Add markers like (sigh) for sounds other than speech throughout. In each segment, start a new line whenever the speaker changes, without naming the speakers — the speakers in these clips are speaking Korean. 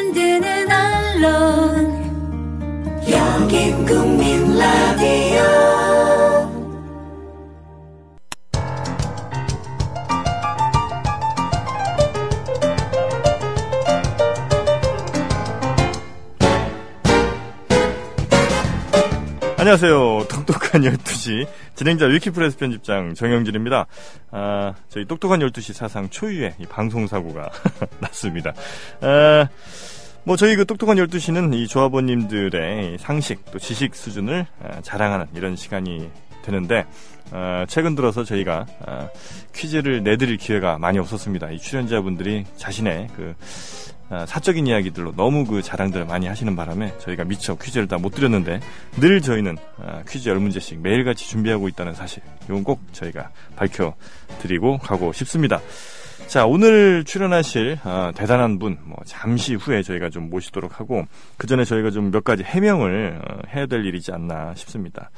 만드는 언론
안녕하세요. 똑똑한 12시 진행자 위키프레스 편집장 정영진입니다. 아, 저희 똑똑한 12시 사상 초유의 이 방송사고가 (laughs) 났습니다. 아, 뭐 저희 그 똑똑한 12시는 이 조합원님들의 상식 또 지식 수준을 아, 자랑하는 이런 시간이 되는데 아, 최근 들어서 저희가 아, 퀴즈를 내드릴 기회가 많이 없었습니다. 이 출연자분들이 자신의 그 아, 사적인 이야기들로 너무 그 자랑들을 많이 하시는 바람에 저희가 미처 퀴즈를 다 못 드렸는데 늘 저희는 아, 퀴즈 열 문제씩 매일같이 준비하고 있다는 사실 이건 꼭 저희가 밝혀드리고 가고 싶습니다. 자 오늘 출연하실 아, 대단한 분 뭐 잠시 후에 저희가 좀 모시도록 하고 그 전에 저희가 좀 몇 가지 해명을 어, 해야 될 일이지 않나 싶습니다.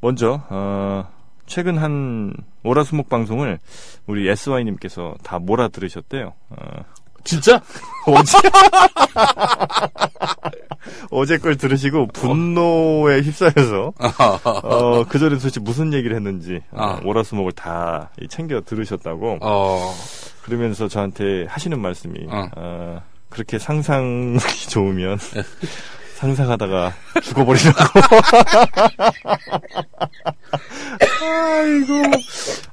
먼저 어, 최근 한 오라수목 방송을 우리 SY님께서 다 몰아 들으셨대요. 어,
진짜? (laughs)
어제 (laughs) 어제 걸 들으시고 분노에 휩싸여서 어, 그 전에 도대체 무슨 얘기를 했는지 어,
아.
오라수목을 다 챙겨 들으셨다고
어,
그러면서 저한테 하시는 말씀이
어.
어, 그렇게 상상이 좋으면 (laughs) 상상하다가 죽어버리라고. 아이고.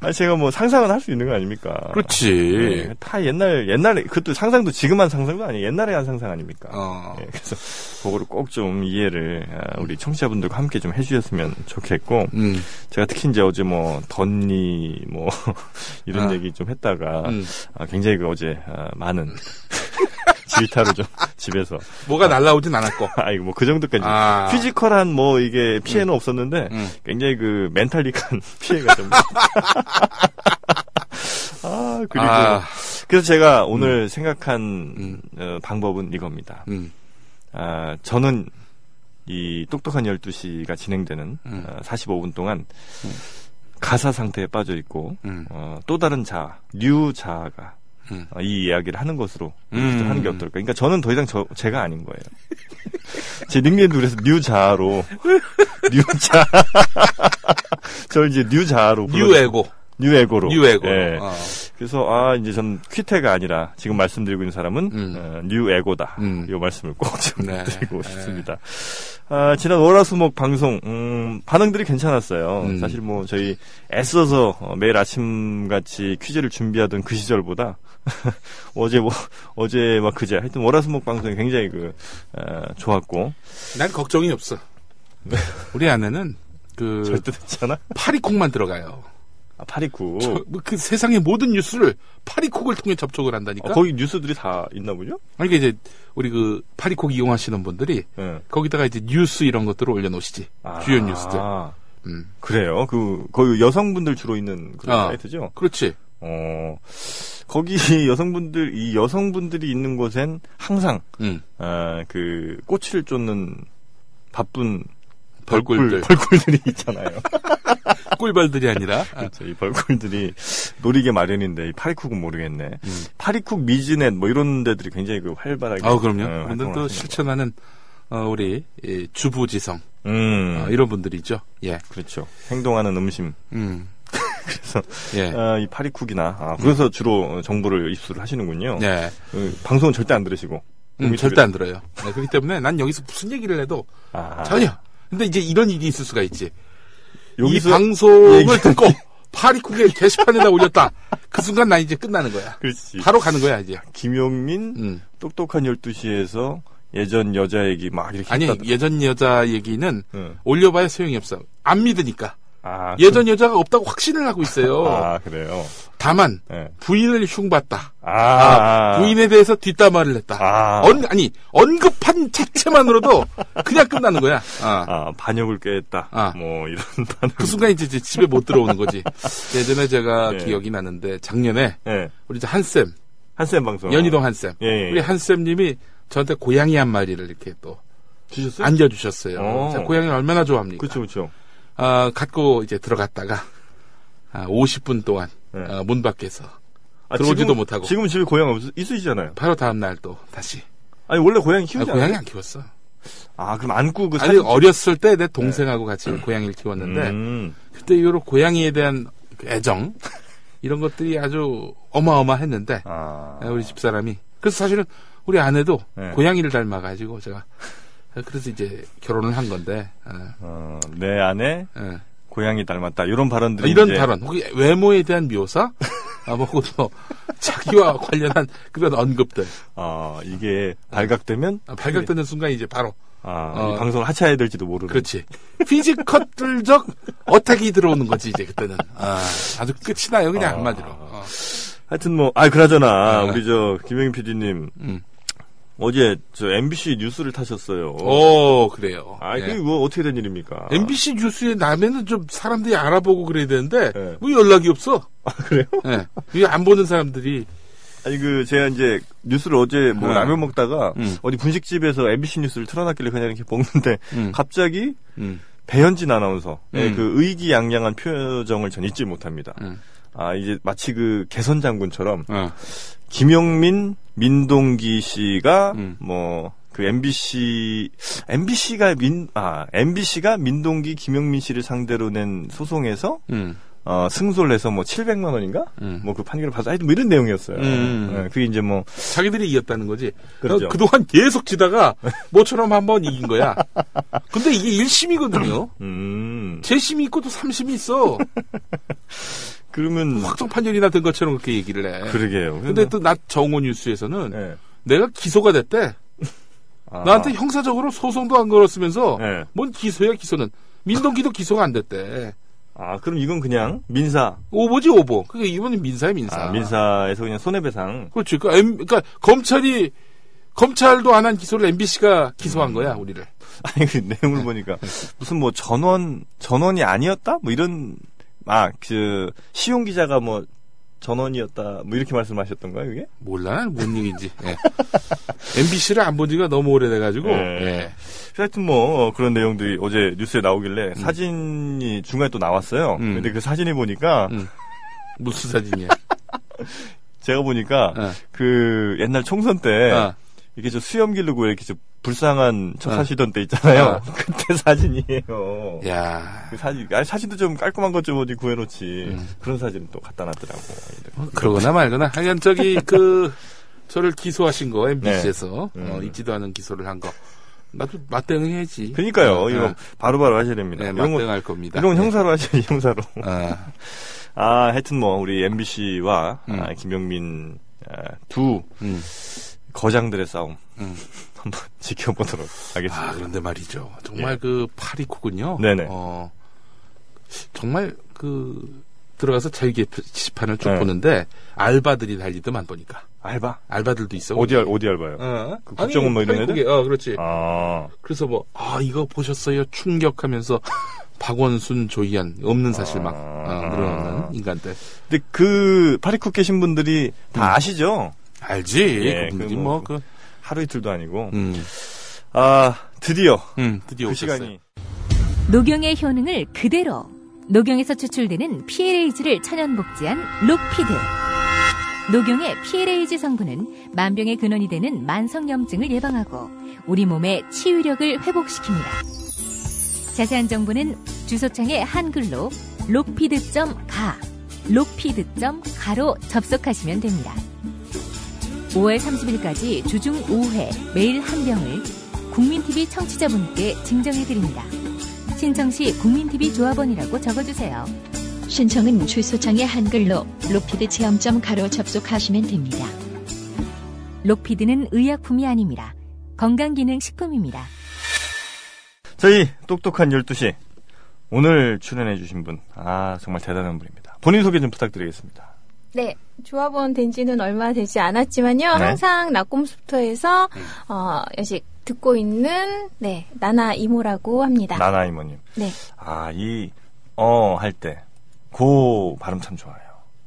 아, 제가 뭐 상상은 할 수 있는 거 아닙니까?
그렇지.
네, 다 옛날, 옛날에, 그것도 상상도 지금 한 상상도 아니에요. 옛날에 한 상상 아닙니까?
어.
네, 그래서 그거를 꼭 좀 이해를 아, 우리 청취자분들과 함께 좀 해주셨으면 좋겠고,
음,
제가 특히 이제 어제 뭐, 덧니, 뭐, (laughs) 이런
아.
얘기 좀 했다가,
음.
아, 굉장히 그 어제, 아, 많은 (laughs) 질타를 좀 (laughs) 집에서.
뭐가 날라오진 않았고.
아이고, 뭐, 그 정도까지.
아.
피지컬한 뭐, 이게 피해는 없었는데,
음.
굉장히 그 멘탈릭한 (laughs) 피해가 좀. (laughs) 아, 그리고.
아,
그래서 제가 오늘 생각한
음.
어, 방법은 이겁니다.
음,
아, 저는 이 똑똑한 12시가 진행되는
음.
어, 45분 동안 가사 상태에 빠져 있고
음.
어, 또 다른 자아, new 자아가
음.
어, 이 이야기를 하는 것으로
음.
하는 게 어떨까? 그러니까 저는 더 이상 저, 제가 아닌 거예요. (laughs) 제 닉네임도 그래서 new 자아로 new 자아 저 이제 new 자아로 불러-
new
ego. new ego로
new ego.
예.
어.
그래서 아 이제 전 퀴테가 아니라 지금 말씀드리고 있는 사람은
음.
어, new ego다.
음.
이 말씀을 꼭좀
네.
드리고
네.
싶습니다. 아, 지난 월화수목 방송 음, 반응들이 괜찮았어요.
음.
사실 뭐 저희 애써서 어, 매일 아침 같이 퀴즈를 준비하던 그 시절보다 (laughs) 어제 뭐 어제 막 그제 하여튼 월화수목 방송이 굉장히 그 어, 좋았고
난 걱정이 없어. 우리 아내는 그
절대 됐잖아.
파리콕만 들어가요.
아, 파리쿠.
저, 뭐그 세상의 모든 뉴스를 파리콕을 통해 접촉을 한다니까.
어, 거기 뉴스들이 다 있나 보죠?
아니, 이게 이제 우리 그 파리콕 이용하시는 분들이
예.
거기다가 이제 뉴스 이런 것들을 올려놓으시지.
아.
주요 뉴스들. 음.
그래요. 그 거기 여성분들 주로 있는 그런
아.
사이트죠.
그렇지.
어 거기 (laughs) 여성분들 이 여성분들이 있는 곳엔 항상
음.
아 그 꼬치를 쫓는 바쁜
벌꿀들.
벌꿀, 벌꿀들이 (laughs) 있잖아요.
꿀벌들이 아니라. 아, (laughs)
그렇죠. 이 벌꿀들이 노리게 마련인데 이 파리쿡은 모르겠네.
음.
파리쿡 미즈넷 뭐 이런 데들이 굉장히 그 활발하게.
아, 그럼요.
어,
근데
활동을
또 실천하는 어, 우리 이 주부지성
거. 음
어, 이런 분들이죠. 예.
그렇죠. 행동하는 음심.
음. (laughs)
그래서
예.
아, 이 파리쿡이나 아, 그래서 주로 정보를 입수를 하시는군요.
예.
그 방송은 절대 안 들으시고.
음, 절대 안 들어요. 네, 그렇기 때문에 난 여기서 무슨 얘기를 해도
아,
전혀. 근데 이제 이런 일이 있을 수가 있지.
여기서
이 방송을 듣고 파리쿡의 게시판에다 올렸다. 그 순간 난 이제 끝나는 거야.
그렇지.
바로 가는 거야 이제.
김용민
음.
똑똑한 12시에서 예전 여자 얘기 막 이렇게
아니
했다.
예전 여자 얘기는
응.
올려봐야 소용이 없어. 안 믿으니까.
아,
예전 여자가 없다고 확신을 하고 있어요.
그, (laughs) 아, 그래요.
다만
예.
부인을 흉봤다.
아,
아, 부인에 대해서 뒷담화를 했다.
아.
언, 아니 언급한 자체만으로도 그냥 끝나는 거야. 아.
아, 반역을 꾀했다.
아.
뭐 이런 (laughs) 반응.
그 순간 이제 이제 집에 못 들어오는 거지. (laughs) 예전에 제가
예.
기억이 나는데 작년에
예.
우리 한쌤
한쌤 방송.
연희동 한쌤
예, 예.
우리 한쌤님이 저한테 고양이 한 마리를 이렇게 또
주셨어요?
안겨주셨어요.
어.
제가 고양이를 얼마나 좋아합니까?
그렇죠, 그렇죠.
아, 갖고 이제 들어갔다가 아, 50분 동안
네.
아, 문 밖에서
아,
들어오지도
지금-
못하고.
지금 집에 고향 없, 있으시잖아요.
바로 다음 날 또 다시
아니 원래 고양이
아,
키우지
고양이
않아요?
안 키웠어.
아 그럼 안고 그
아니
사진
어렸을 때 내 동생하고 같이 (clears throat) 고양이를 키웠는데
음.
그때 이후로 고양이에 대한 그 애정 이런 것들이 아주 어마어마했는데
아.
아, 우리 집사람이 그래서 사실은 우리 아내도
네.
고양이를 닮아가지고 제가 그래서 이제 결혼을 한 건데 아,
어, 내 안에
예.
고양이 닮았다 이런 발언들이
이런
이제
발언 혹시 외모에 대한 묘사 아, 뭐고 또 (laughs) 자기와 관련한 그런 언급들
아 이게 발각되면
아, 발각되는 순간 이제 바로
아,
어.
이 방송을 하차해야 될지도 모르는
그렇지 피지컬들적 어택이 들어오는 거지 이제 그때는 아, 아주 끝이 나요 그냥
아.
한마디로 어.
하여튼 뭐 아 그나저나
아.
우리 저 김영인 PD님
음.
어제 저 MBC 뉴스를 타셨어요.
오 그래요
아
예.
이게 뭐 어떻게 된 일입니까?
MBC 뉴스에 나면은 좀 사람들이 알아보고 그래야 되는데
네.
뭐 연락이 없어.
아, 그래요?
예. 이게 안 보는 사람들이
아니 그 제가 이제 뉴스를 어제 뭐
네.
라면 먹다가
음.
어디 분식집에서 MBC 뉴스를 틀어놨길래 그냥 이렇게 먹는데
음.
갑자기
음.
배현진 아나운서의
음.
그 의기양양한 표정을 전 잊지 못합니다.
음.
아 이제 마치 그 개선 장군처럼
어.
김용민, 민동기 씨가
음.
뭐그 MBC MBC가 민 아 MBC가 민동기 김용민 씨를 상대로 낸 소송에서
음.
어 승소를 해서 뭐 700만 원인가
음.
뭐그 판결을 받아 하여튼 뭐 이런 내용이었어요.
음.
예, 그게 이제 뭐
자기들이 이겼다는 거지.
그렇죠.
어, 그동안 계속 지다가 모처럼 한 번 이긴 거야. 근데 이게 1심이거든요. (laughs)
음.
재심이 있고 또 3심이 있어. (laughs)
그러면
확정 판결이 나된 것처럼 그렇게 얘기를 해.
그러게요.
근데 또 낮 정오 뉴스에서는
예.
내가 기소가 됐대.
아.
나한테 형사적으로 소송도 안 걸었으면서
예.
뭔 기소야 기소는. 민동기도 기소가 안 됐대.
아 그럼 이건 그냥 민사
오보지 오보. 그게 이번엔 민사야 민사.
아, 민사에서 그냥 손해배상.
그렇지. 그러니까, M- 그러니까 검찰이 검찰도 안 한 기소를 MBC가 기소한 거야 우리를.
아니 그 내용을 보니까 무슨 뭐 전원 전원이 아니었다 뭐 이런 아 그 시용 기자가 뭐 전원이었다 뭐 이렇게 말씀하셨던가요 이게?
몰라 뭔 얘기인지. 예. MBC를 안 본 지가 너무 오래돼가지고.
예.
예.
하여튼 뭐 어, 그런 내용들이 어제 뉴스에 나오길래 사진이 중간에 또 나왔어요.
음.
근데 그 사진이 보니까
음. 무슨 사진이야? (laughs)
제가 보니까
어.
그 옛날 총선 때
어.
이렇게 저 수염 기르고 이렇게 저 불쌍한 척
어.
하시던 때 있잖아요.
어. (laughs)
그때 사진이에요.
야.
그 사진, 아니, 사진도 좀 깔끔한 것 좀 어디 구해놓지.
음.
그런 사진 또 갖다 놨더라고.
어, 그러거나 말거나. 하여간 저기 (laughs) 그 저를 기소하신 거 MBC에서
네. 음.
어, 있지도 않은 기소를 한 거. 나도 맞대응해야지.
그니까요.
어,
이거
어.
바로바로 하셔야 됩니다.
네,
이런 건,
맞대응할 겁니다.
이런 건
네.
형사로 하셔야지, 형사로.
아, (laughs)
아, 하여튼 뭐, 우리 MBC와
음.
김영민, 아, 두
음,
거장들의 싸움.
음.
한번 (laughs) 지켜보도록 하겠습니다.
아, 그런데 말이죠. 정말 그 파리코군요.
예. 네네.
어, 정말 그 들어가서 자유 게시판을 쭉
네.
보는데 알바들이 달리더만 보니까
알바?
알바들도 있어.
어디, 알, 어디 알바요?
어?
그 국정원 뭐 이런
파리코게, 어, 그렇지.
아,
그래서 뭐, 아, 이거 보셨어요? 충격하면서 (laughs) 박원순, 조희연, 없는 사실 막, 어,
아.
늘어놓는 인간들.
근데 그 파리쿡 계신 분들이 다
음.
아시죠?
알지?
예,
그분들이
그
뭐,
뭐,
그,
하루 이틀도 아니고.
음,
아, 드디어
음, 드디어
그
오셨어요.
시간이.
녹용의 효능을 그대로 녹용에서 추출되는 PLAG를 천연 복제한 록피드. 녹용의 PLAG 성분은 만병의 근원이 되는 만성염증을 예방하고 우리 몸의 치유력을 회복시킵니다. 자세한 정보는 주소창에 한글로 록피드.가 록피드.가로 접속하시면 됩니다. 5월 30일까지 주중 5회 매일 한 병을 국민TV 청취자분께 증정해드립니다. 신청 시 국민TV 조합원이라고 적어주세요.
신청은 주소창에 한글로 로피드 체험점 가로 접속하시면 됩니다.
록피드는 의약품이 아닙니다. 건강기능식품입니다.
저희 똑똑한 12시. 오늘 출연해주신 분. 아, 정말 대단한 분입니다. 본인 소개 좀 부탁드리겠습니다.
네, 조합원 된 지는 얼마 되지 않았지만요.
네.
항상 낙곰수터에서 어, 여식 듣고 있는 네 나나 이모라고 합니다.
나나 이모님.
네,
아, 이, 어, 할 때. 고 발음 참 좋아요.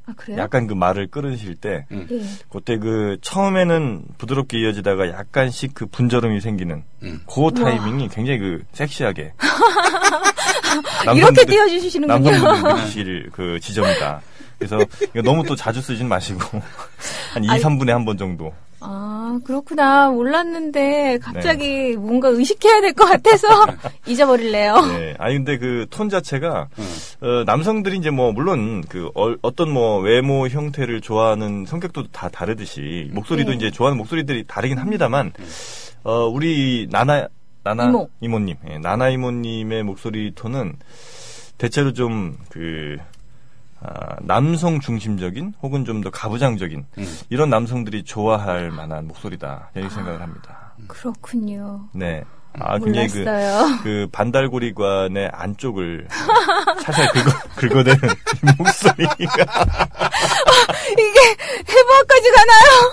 아 그래요?
약간 그 말을 끊으실 때.
예.
그때 그 처음에는 부드럽게 이어지다가 약간씩 그 분절음이 생기는
음.
그 타이밍이 굉장히 그 섹시하게 (laughs)
이렇게
남성분들-
띄워주시는군요.
남성분들 (laughs) 그 지점이다. 그래서 이거 너무 또 자주 쓰진 마시고 (laughs) 한 2,
아니,
3분에 한 번 정도.
아, 그렇구나. 몰랐는데 갑자기 뭔가 의식해야 될 것 같아서 (laughs) 잊어버릴래요.
네. 아니 근데 그 톤 자체가
음.
어, 남성들이 이제 뭐 물론 그 어, 떤뭐 외모 형태를 좋아하는 성격도 다 다르듯이 목소리도
네.
이제 좋아하는 목소리들이 다르긴 합니다만 어, 우리 나나 나나
이모.
이모님, 예, 나나 이모님의 목소리 톤은 대체로 좀 그 아, 남성 중심적인 혹은 좀 더 가부장적인
음.
이런 남성들이 좋아할 만한 목소리다 이렇게 생각을 합니다.
그렇군요.
네. 아, 굉장히 그. 그 반달고리관의 안쪽을 살살 긁어, (laughs) 긁어대는 이 목소리가. (laughs)
이게 해부학까지 가나요?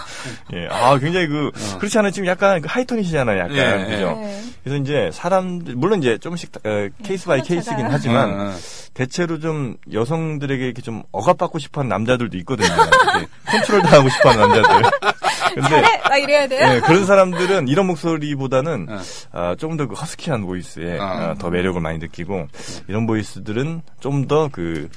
예, 아, 굉장히 그, 그렇지 않아요. 지금 약간 그 high tone이시잖아요. 약간.
예, 예.
그죠?
네.
그래서 이제 사람들, 물론 이제 조금씩, 어, case by case긴. 하지만,
어, 어.
대체로 좀 여성들에게 이렇게 좀 억압받고 싶어 하는 남자들도 있거든요. 컨트롤 당하고 싶어 하는 남자들. 근데,
잘해! 막 이래야 돼요?
예, 그런 사람들은 이런 목소리보다는
어.
아, 조금 더 그 허스키한 보이스에
어.
아, 더 매력을 많이 느끼고 이런 보이스들은 좀 더그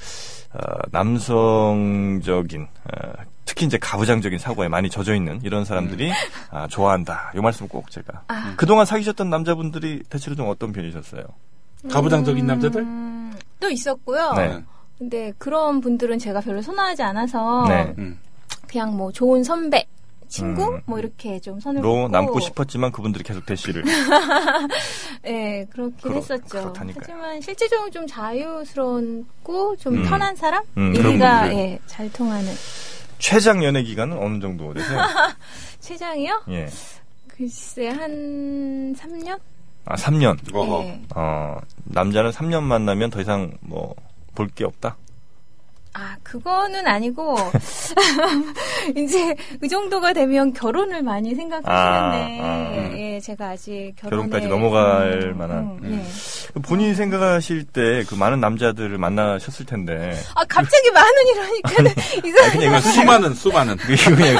남성적인 아, 특히 이제 가부장적인 사고에 많이 젖어 있는 이런 사람들이 아, 좋아한다. 이 말씀 꼭 제가
아.
그동안 사귀셨던 남자분들이 대체로 좀 어떤 편이셨어요?
가부장적인 남자들?
음, 또 있었고요.
네.
근데 그런 분들은 제가 별로 선호하지 않아서
네.
음.
그냥 뭐 좋은 선배, 친구
음.
뭐 이렇게 좀 선을
로 남고 싶었지만 그분들이 계속 대시를 (laughs)
네, 그렇긴
그렇-
했었죠.
그렇다니까요.
하지만 실제적으로 좀 자유스럽고 좀
음.
편한 사람?
음,
얘기가. 예, 잘 통하는.
최장 연애 기간은 어느 정도 되세요? (laughs)
최장이요?
예.
글쎄 한 3년?
아, 3년.
어허.
예.
어, 남자는 3년 만나면 더 이상 뭐 볼 게 없다.
아, 그거는 아니고, (laughs) 이제, 그 정도가 되면 결혼을 많이 생각하시는데,
아, 아.
예, 제가 아직 결혼에.
결혼까지 넘어갈 만한.
네.
본인이 생각하실 때 그 많은 남자들을 만나셨을 텐데
아, 갑자기 많은 이러니까는, (laughs) 이상하게.
그냥
수많은 수많은
그냥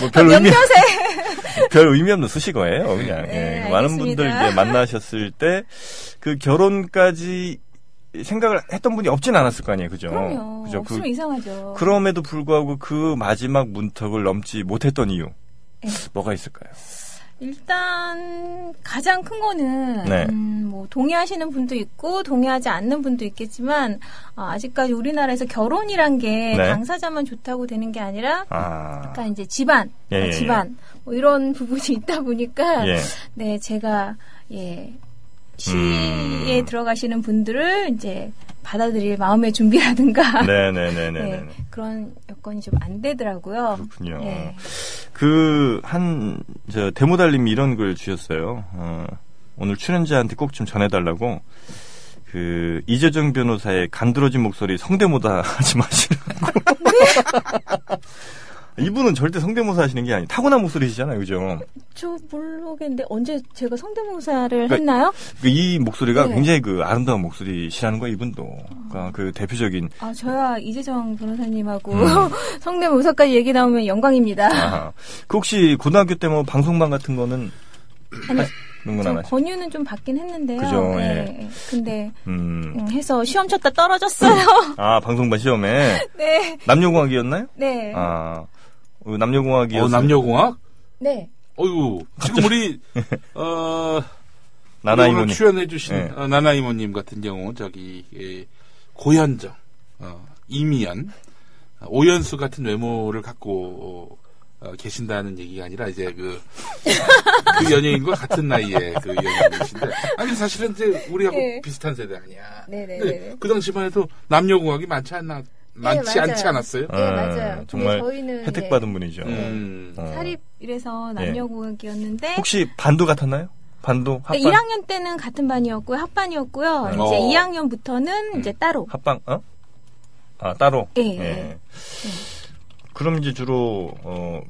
뭐별 의미
몇몇에.
별 의미 없는 수식어예요. 그냥
네,
예, 많은. 분들 이제 만나셨을 때 그 결혼까지 생각을 했던 분이 없진 않았을 거 아니에요, 그죠?
그럼요.
그죠?
없으면
그,
이상하죠.
그럼에도 불구하고 그 마지막 문턱을 넘지 못했던 이유
예.
뭐가 있을까요?
일단 가장 큰 거는
네.
음, 뭐 동의하시는 분도 있고 동의하지 않는 분도 있겠지만 아, 아직까지 우리나라에서 결혼이란 게
네.
당사자만 좋다고 되는 게 아니라
아,
약간 이제 집안,
예, 예, 예.
집안 뭐 이런 (laughs) 부분이 있다 보니까
예.
네 제가 예 시에
음.
들어가시는 분들을 이제 받아들일 마음의 준비라든가
네네네네네. (laughs)
네, 그런 여건이 좀 안 되더라고요.
그렇군요.
네.
그, 한, 저, 데모달님이 이런 글 주셨어요. 어, 오늘 출연자한테 꼭 좀 전해달라고. 그, 이재정 변호사의 간드러진 목소리 성대모사 (laughs) 하지 마시라고. (laughs) 이분은 절대 성대모사 하시는 게 아니, 타고난 목소리시잖아요, 그죠?
저 모르겠는데 언제 제가 성대모사를
그러니까
했나요?
그이 목소리가
네.
굉장히 그 아름다운 목소리시라는 거예요, 이분도. 그러니까 그 대표적인.
아 저야 이재정 변호사님하고
음. (laughs)
성대모사까지 얘기 나오면 영광입니다.
아하. 그 혹시 고등학교 때 뭐 방송반 같은 거는
아니
하시죠?
권유는 좀 받긴 했는데요.
그죠,
예,
예.
예. 근데
음.
음, 해서 시험 쳤다 떨어졌어요.
아, 방송반 시험에. (laughs)
네,
남녀공학이었나요?
네,
아, 어, 남녀공학이었어요.
어, 남녀공학?
네.
어이구, 지금 우리, (laughs) 어,
나나 이모님.
출연해 주신
네.
어, 나나 이모님 같은 경우, 저기, 예, 고현정, 어, 이미연, 어, 오연수 같은 외모를 갖고, 어, 계신다는 얘기가 아니라, 이제 그, 그 (laughs) 연예인과 같은 나이에 그 연예인이신데, 아니, 사실은 이제 우리하고
네.
비슷한 세대 아니야.
네네네.
근데 그 당시만 해도 남녀공학이 많지 않나, 많지
맞아요.
않지 않았어요?
네, 맞아요. 근데
정말
저희는
혜택
예,
받은 분이죠.
음.
어.
사립 이래서 남녀공학이었는데
혹시 반도 같았나요? 반도? 합반?
네, 1학년 때는 같은 반이었고요, 합반이었고요.
네.
이제
어.
2학년부터는 이제 따로.
합방? 어? 아, 따로?
예, 예.
그럼 이제 주로, 어,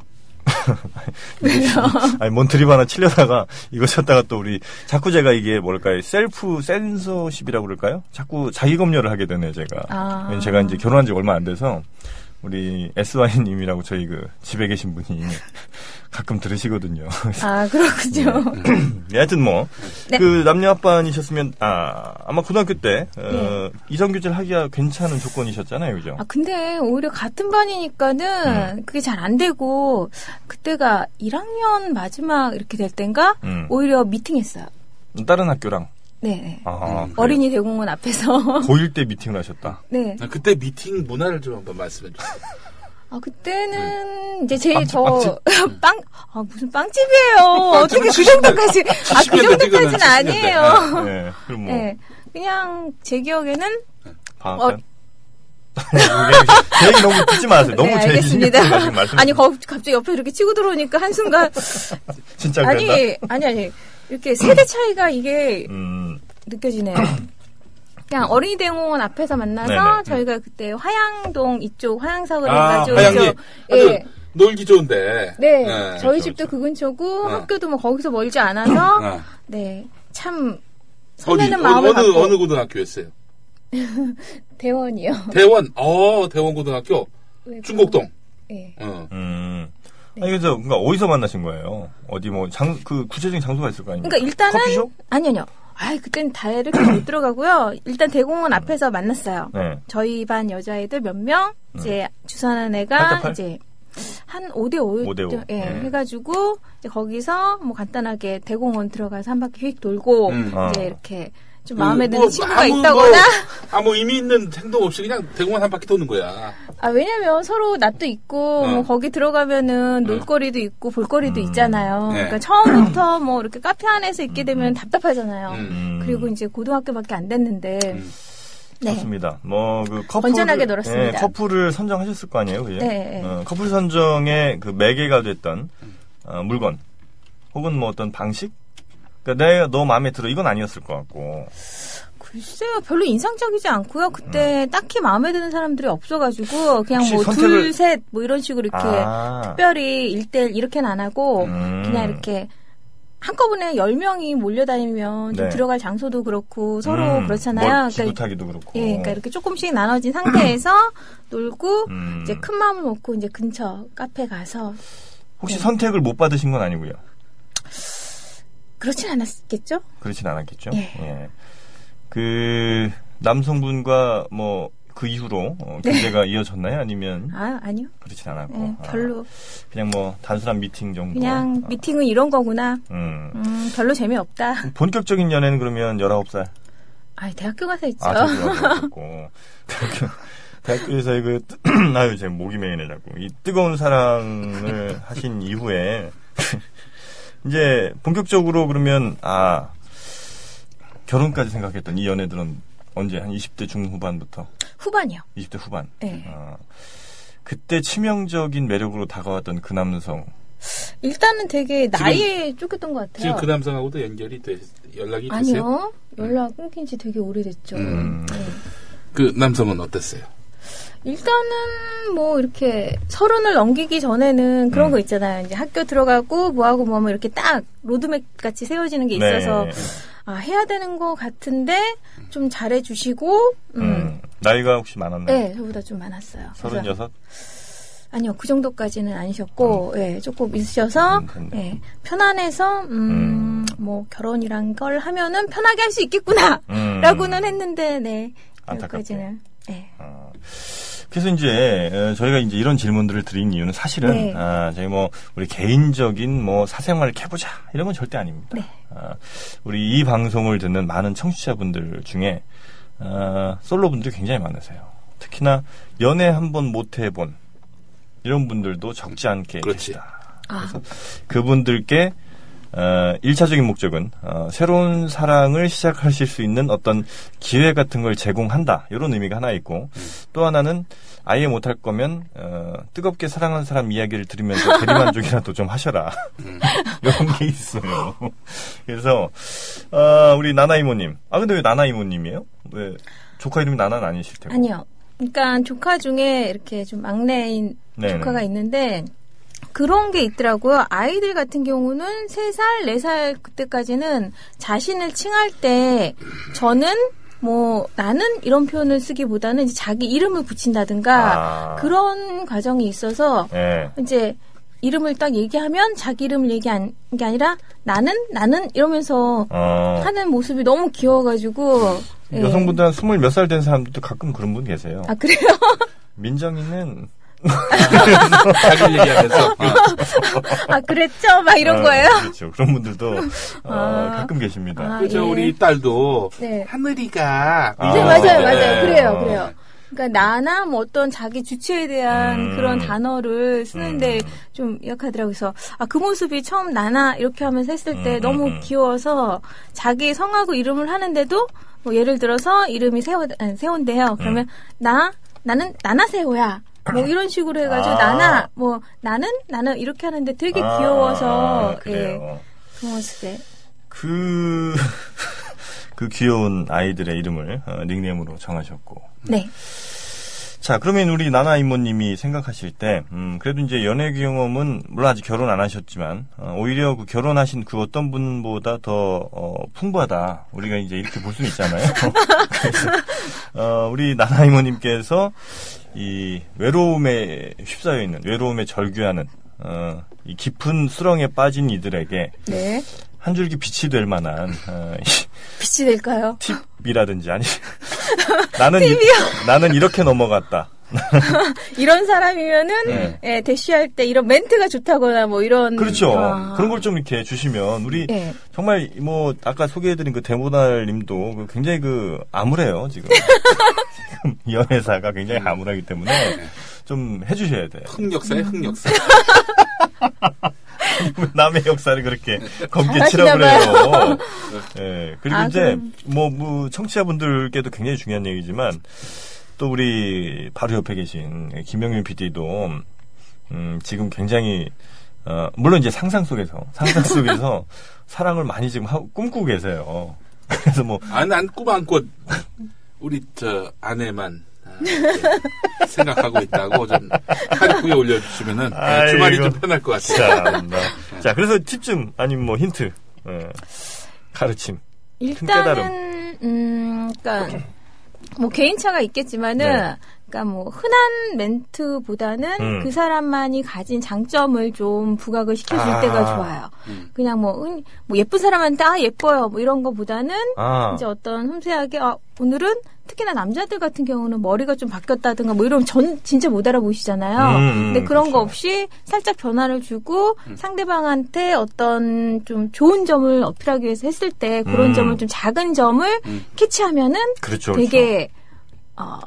(laughs) 아니, 몬트리브 하나 치려다가 이거 쳤다가 또 우리 자꾸 제가 이게 뭘까요? 셀프 센서십이라고 그럴까요? 자꾸 자기 검열을 하게 되네요, 제가.
아.
제가 이제 결혼한 지 얼마 안 돼서 우리 SY님이라고 저희 그 집에 계신 분이 (laughs) 가끔 들으시거든요.
아, 그렇군요.
네, 하여튼 뭐,
네.
그 남녀 합반이셨으면, 아, 아마 고등학교 때, 어,
네.
이성교제를 하기가 괜찮은 조건이셨잖아요, 그죠?
아, 근데 오히려 같은 반이니까는
음.
그게 잘 안 되고, 그때가 1학년 마지막 이렇게 될 땐가?
음.
오히려 미팅했어요.
다른 학교랑.
네. 네.
아, 그래요?
어린이 대공원 앞에서. (laughs)
고1 때 미팅을 하셨다.
네.
아, 그때 미팅 문화를 좀 한번 말씀해 주세요.
아, 그때는 이제 제일
빵집,
저, (laughs) 빵, 아, 무슨 빵집이에요. 어떻게 그 정도까지, 아, 그
70년대
정도까지는 아니에요. (laughs)
네, 그럼 뭐,
네. 그냥 제 기억에는
방학간? 제 얘기 너무 듣지 마세요. 너무
네, 알겠습니다. 아니, 거, 갑자기 옆에 이렇게 치고 들어오니까 한순간,
진짜
아니,
그랬나?
아니, 아니. 이렇게 세대 차이가 이게
음,
느껴지네요. 그냥 어린이 대공원 앞에서 만나서
네네.
저희가 그때 화양동 이쪽 화양사을
아, 화양리.
저-
아주
예.
놀기 좋은데.
네,
네,
저희
그렇죠,
집도
그렇죠.
그 근처고
네.
학교도 뭐 거기서 멀지 않아서
아,
네, 참
어디,
설레는
어느,
마음을
어느,
갖고
어느 고등학교였어요? (laughs)
대원이요.
대원, 어, 대원 고등학교,
왜
중곡동.
그런- 예.
어.
음.
네.
아니, 그래서, 그러니까 어디서 만나신 거예요? 어디 뭐, 장, 그, 구체적인 장소가 있을 거 아닙니까?
그러니까 일단은
커피숍?
아니 아니요. 아이 그땐 다 이렇게 못 들어가고요. 일단 대공원 앞에서 만났어요.
네.
저희 반 여자애들 몇 명 이제 주선한
팔
애가? 이제 한 5대 5,
오대 오.
예,
네.
해가지고 이제 거기서 뭐 간단하게 대공원 들어가서 한 바퀴 휙 돌고
음.
어.
이제 이렇게 좀
그,
마음에 드는
뭐,
친구가
아무
있다거나
뭐, 아무 의미 있는 행동 없이 그냥 대공원 한 바퀴 도는 거야.
아 왜냐면 서로 낯도 있고
어.
뭐 거기 들어가면은 놀거리도 있고 볼거리도
음.
있잖아요.
네.
그러니까 처음부터 뭐 이렇게 카페 안에서 있게 되면 답답하잖아요.
음.
음.
그리고 이제 고등학교밖에 안 됐는데
음.
네.
좋습니다. 뭐, 그, 커플.
건전하게 놀았습니다.
커플을 선정하셨을 거 아니에요, 그죠?
네.
어, 커플 선정의 그 매개가 됐던, 어, 물건. 혹은 뭐 어떤 방식? 그니까 내가 너 마음에 들어. 이건 아니었을 것 같고.
글쎄요, 별로 인상적이지 않고요. 그때 딱히 마음에 드는 사람들이 없어가지고 그냥 뭐
선택을-
둘, 셋 뭐 이런 식으로 이렇게
아.
특별히 일대일 이렇게는 안 하고
음.
그냥 이렇게 한꺼번에 10명이 몰려다니면 좀
네.
들어갈 장소도 그렇고 서로
음,
그렇잖아요.
뭐
그러니까,
그렇고.
예, 그러니까 이렇게 조금씩 나눠진 상태에서 (clears throat) 놀고
음.
이제 큰 마음을 먹고 이제 근처 카페 가서
혹시
네.
선택을 못 받으신 건 아니고요.
그렇진 않았겠죠?
그렇진 않았겠죠.
예.
그 남성분과 뭐 그 이후로 어, 교제가 이어졌나요? 아니면
아, 아니요.
그렇진 않았고
예,
아,
별로
그냥 뭐 단순한 미팅 정도.
그냥
아,
미팅은 이런 거구나.
음.
음, 별로 재미없다.
본격적인 연애는 그러면 19 살.
아, 대학교 가서 했죠.
아, 저기고 (laughs) 대학교 대학교에서의 그 뜨- (clears throat) 아유 제 목이 메이네 자꾸 이 뜨거운 사랑을 하신 이후에 (laughs) 이제 본격적으로 그러면 아 결혼까지 생각했던 이 연애들은 언제 한 20대 중후반부터
후반이요.
20대 후반.
네.
아, 그때 치명적인 매력으로 다가왔던 그 남성.
일단은 되게 나이에 쫓겼던 것 같아요.
지금 그 남성하고도 연결이 돼, 연락이 됐어요?
아니요. 연락 끊긴 지 되게 오래됐죠.
음.
네.
그 남성은 어땠어요?
일단은 뭐 이렇게 서른을 넘기기 전에는 그런
음.
거 있잖아요. 이제 학교 들어가고 뭐하고 뭐하면 이렇게 딱 로드맵 같이 세워지는 게 있어서
네.
아 해야 되는 거 같은데 좀 잘해 주시고 음.
음, 나이가 혹시 많았나요?
네, 저보다 좀 많았어요.
36?
아니요, 그 정도까지는 아니셨고, 예, 조금 있으셔서,
음.
예, 편안해서, 음,
음.
뭐, 결혼이란 걸 하면은 편하게 할 수 있겠구나!
음. (laughs)
라고는 했는데, 네.
안타깝게.
여기까지는, 예.
어, 그래서 이제 어, 저희가 이제 이런 질문들을 드린 이유는 사실은
네.
아, 저희 뭐 우리 개인적인 뭐 사생활을 캐보자 이런 건 절대 아닙니다.
네.
아, 우리 이 방송을 듣는 많은 청취자분들 중에 아, 솔로분들이 굉장히 많으세요. 특히나 연애 한 번 못 해본 이런 분들도 적지 않게
그렇지.
계시다.
아,
그분들께 어, 1차적인 목적은 어, 새로운 사랑을 시작하실 수 있는 어떤 기회 같은 걸 제공한다. 이런 의미가 하나 있고 또 하나는 아예 못할 거면 어, 뜨겁게 사랑하는 사람 이야기를 들으면서 (laughs) 대리만족이라도 좀 하셔라. 이런 게 있어요. 그래서 어, 우리 나나 이모님. 아 근데 왜 나나 이모님이에요? 왜 조카 이름이 나나는 아니실 테고.
아니요. 그러니까 조카 중에 이렇게 좀 막내인
네네.
조카가 있는데, 그런 게 있더라고요. 아이들 같은 경우는 3살, 4살 그때까지는 자신을 칭할 때, 저는 뭐 나는 이런 표현을 쓰기보다는 이제 자기 이름을 붙인다든가
아.
그런 과정이 있어서
예.
이제 이름을 딱 얘기하면 자기 이름을 얘기한 게 아니라 나는 나는 이러면서
어.
하는 모습이 너무 귀여워가지고 예.
여성분들 한 스물 몇 살 된 사람들도 가끔 그런 분 계세요.
아 그래요? (laughs)
민정이는
자기 얘기하면서 어. (laughs)
아 그랬죠? 막 이런
어,
거예요?
그렇죠. 그런 분들도 어,
아.
가끔 계십니다.
아,
그죠
예.
우리 딸도
네.
하늘이가
아.
네,
어,
맞아요,
네.
맞아요. 그래요,
어.
그래요. 그러니까 나나 뭐 어떤 자기 주체에 대한
음.
그런 단어를 쓰는데
음.
좀 약하더라고요. 그래서 아, 그 모습이 처음 나나 이렇게 하면서 했을 때
음,
너무
음, 음.
귀여워서 자기 성하고 이름을 하는데도 뭐 예를 들어서 이름이 세호, 아니, 세호인데요. 그러면 나, 나는 나나세호야. 뭐 (laughs) 이런 식으로 해가지고
아.
나나, 뭐 나는, 나는 이렇게 하는데 되게
아,
귀여워서, 예,
그래요.
그 모습에. (laughs)
그, 그 귀여운 아이들의 이름을 어, 닉네임으로 정하셨고.
네.
자, 그러면 우리 나나 이모님이 생각하실 때, 음, 그래도 이제 연애 경험은, 물론 아직 결혼 안 하셨지만, 어, 오히려 그 결혼하신 그 어떤 분보다 더, 어, 풍부하다. 우리가 이제 이렇게 볼 수는 있잖아요. (laughs) 그래서, 어, 우리 나나 이모님께서 이 외로움에 휩싸여 있는, 외로움에 절규하는, 어, 이 깊은 수렁에 빠진 이들에게
네.
한 줄기 빛이 될 만한, 어, 이
빛이 될까요?
팁이라든지, 아니, 나는, 이, 나는 이렇게 넘어갔다. (laughs)
이런 사람이면은
네.
예, 대쉬할 때 이런 멘트가 좋다거나 뭐 이런
그렇죠.
아.
그런 걸 좀 이렇게 주시면 우리
예.
정말 뭐 아까 소개해드린 그 데모달님도 그 굉장히 그 암울해요 지금. (laughs) 지금 연애사가 굉장히 암울하기 때문에 좀 해주셔야 돼.
흑역사에 흑역사. (laughs) (laughs)
남의 역사를 그렇게 검게 치라고 그래요. 예. 그리고
아,
이제 뭐, 뭐 청취자분들께도 굉장히 중요한 얘기지만 또 우리 바로 옆에 계신 김영윤 PD도 음, 지금 굉장히 어, 물론 이제 상상 속에서 상상 속에서 (laughs) 사랑을 많이 지금 하고, 꿈꾸고 계세요. 그래서 뭐
아, 난꿈 안고 우리 저 아내만 아, 생각하고 있다고 좀 하리쿠에 올려주시면은 네, 주말이. 좀 편할 것 같아요.
자, 자 그래서 팁좀 아니면 뭐 힌트 예, 가르침
일단은 음 그러니까 뭐 개인차가 있겠지만은
네.
그러니까 뭐 흔한 멘트보다는
음.
그 사람만이 가진 장점을 좀 부각을 시켜줄
아.
때가 좋아요.
음.
그냥 뭐, 은- 뭐 예쁜 사람한테 아 예뻐요 뭐 이런 거보다는
아
이제 어떤 섬세하게 아, 오늘은 특히나 남자들 같은 경우는 머리가 좀 바뀌었다든가 뭐 이러면 전 진짜 못 알아보시잖아요.
음,
근데 그런 거
그렇죠.
없이 살짝 변화를 주고 상대방한테 어떤 좀 좋은 점을 어필하기 위해서 했을 때 그런
음.
점을 좀 작은 점을
음.
캐치하면은
그렇죠, 그렇죠.
되게 어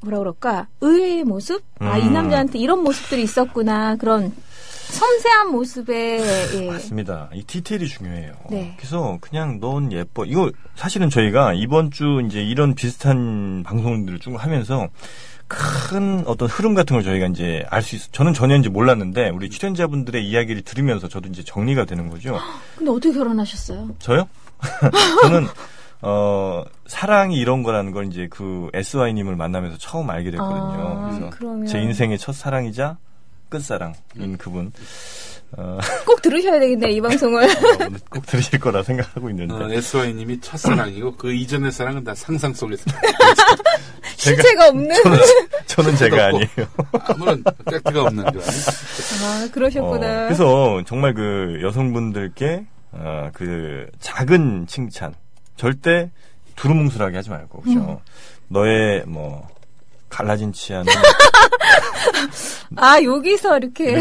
뭐라 그럴까 의외의 모습 아이
음.
남자한테 이런 모습들이 있었구나 그런 섬세한 모습에 예.
맞습니다. 이 디테일이 중요해요.
네.
그래서 그냥 넌 예뻐. 이거 사실은 저희가 이번 주 이제 이런 비슷한 방송들을 쭉 하면서 큰 어떤 흐름 같은 걸 저희가 이제 알 수 있어. 저는 전혀 이제 몰랐는데 우리 출연자분들의 이야기를 들으면서 저도 이제 정리가 되는 거죠. (gasps)
근데 어떻게 결혼하셨어요?
저요? (laughs) 저는 어 사랑이 이런 거라는 걸 이제 그 SY님을 만나면서 처음 알게 됐거든요.
아,
그래서
그러면-
제 인생의 첫 사랑이자 끝사랑인 그분. 어, (laughs)
꼭 들으셔야 되겠네 이 방송을
오늘 꼭 들으실 거라 생각하고 있는데.
어, SY님이 첫사랑이고 그 이전의 사랑은 다 상상 속에서 (laughs)
실체가 없는
저는 제가 아니에요.
아무런 깍지가 없는 줄 아니?
아 그러셨구나
어, 그래서 정말 그 여성분들께 어, 그 작은 칭찬 절대 두루뭉술하게 하지 말고 그죠.
음.
너의 뭐 갈라진 치아는 (laughs)
아 여기서 이렇게?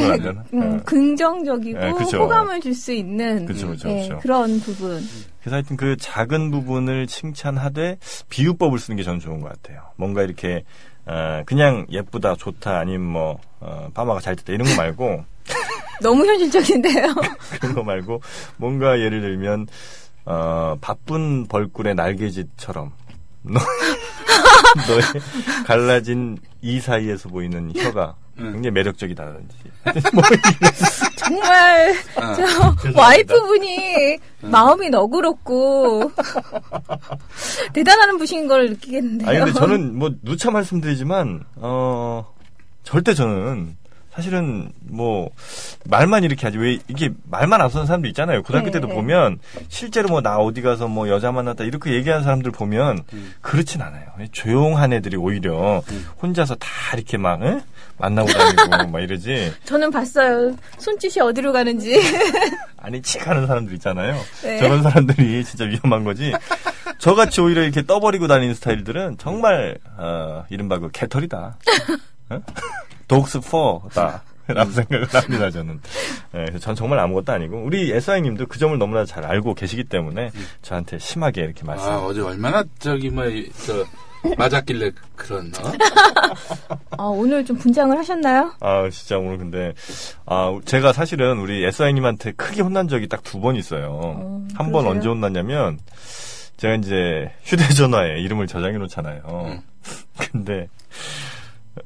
음,
어.
긍정적이고
네.
호감을 줄 수 있는
그쵸, 그쵸,
예,
그쵸.
그런 부분
그래서 하여튼 그 작은 부분을 칭찬하되 비유법을 쓰는 게 저는 좋은 것 같아요. 뭔가 이렇게 어, 그냥 예쁘다, 좋다, 아니면 뭐 어, 파마가 잘 됐다 이런 거 말고 (laughs)
너무 현실적인데요 (laughs)
그런 거 말고 뭔가 예를 들면 어, 바쁜 벌꿀의 날개짓처럼 너, (laughs) 너의 갈라진 이 사이에서 보이는 혀가
음.
굉장히 매력적이다든지 (laughs) 뭐 (laughs)
정말
아,
저 와이프분이 마음이 너그럽고 대단한 분인 걸 느끼겠는데요.
아니 근데 저는 뭐 누차 말씀드리지만 어 절대 저는 사실은 뭐 말만 이렇게 하지 왜 이게 말만 앞서는 사람도 있잖아요. 고등학교
네,
때도
네.
보면 실제로 뭐 나 어디 가서 뭐 여자 만났다 이렇게 얘기하는 사람들 보면
음.
그렇진 않아요. 조용한 애들이 오히려
음.
혼자서 다 이렇게 막 응? 만나고 다니고 (laughs) 막 이러지.
저는 봤어요. 손짓이 어디로 가는지. (laughs)
아니 칙하는 사람들 있잖아요.
네.
저런 사람들이 진짜 위험한 거지. 저같이 오히려 이렇게 떠버리고 다니는 스타일들은 정말 어, 이른바 그 개털이다. 어? (laughs) 독스 4다. 라고 생각을 합니다, 저는. 예, 그래서 전 정말 아무것도 아니고, 우리 SI님도 그 점을 너무나 잘 알고 계시기 때문에, 저한테 심하게 이렇게 말씀.
아, 어제 얼마나 저기 뭐 저 맞았길래 그런 어?
아, 오늘 좀 분장을 하셨나요?
아, 진짜 오늘 근데, 아, 제가 사실은 우리 SI님한테 크게 혼난 적이 딱 두 번 있어요.
어,
한번
그러세요?
언제 혼났냐면, 제가 이제 휴대전화에 이름을 저장해 놓잖아요.
음.
근데,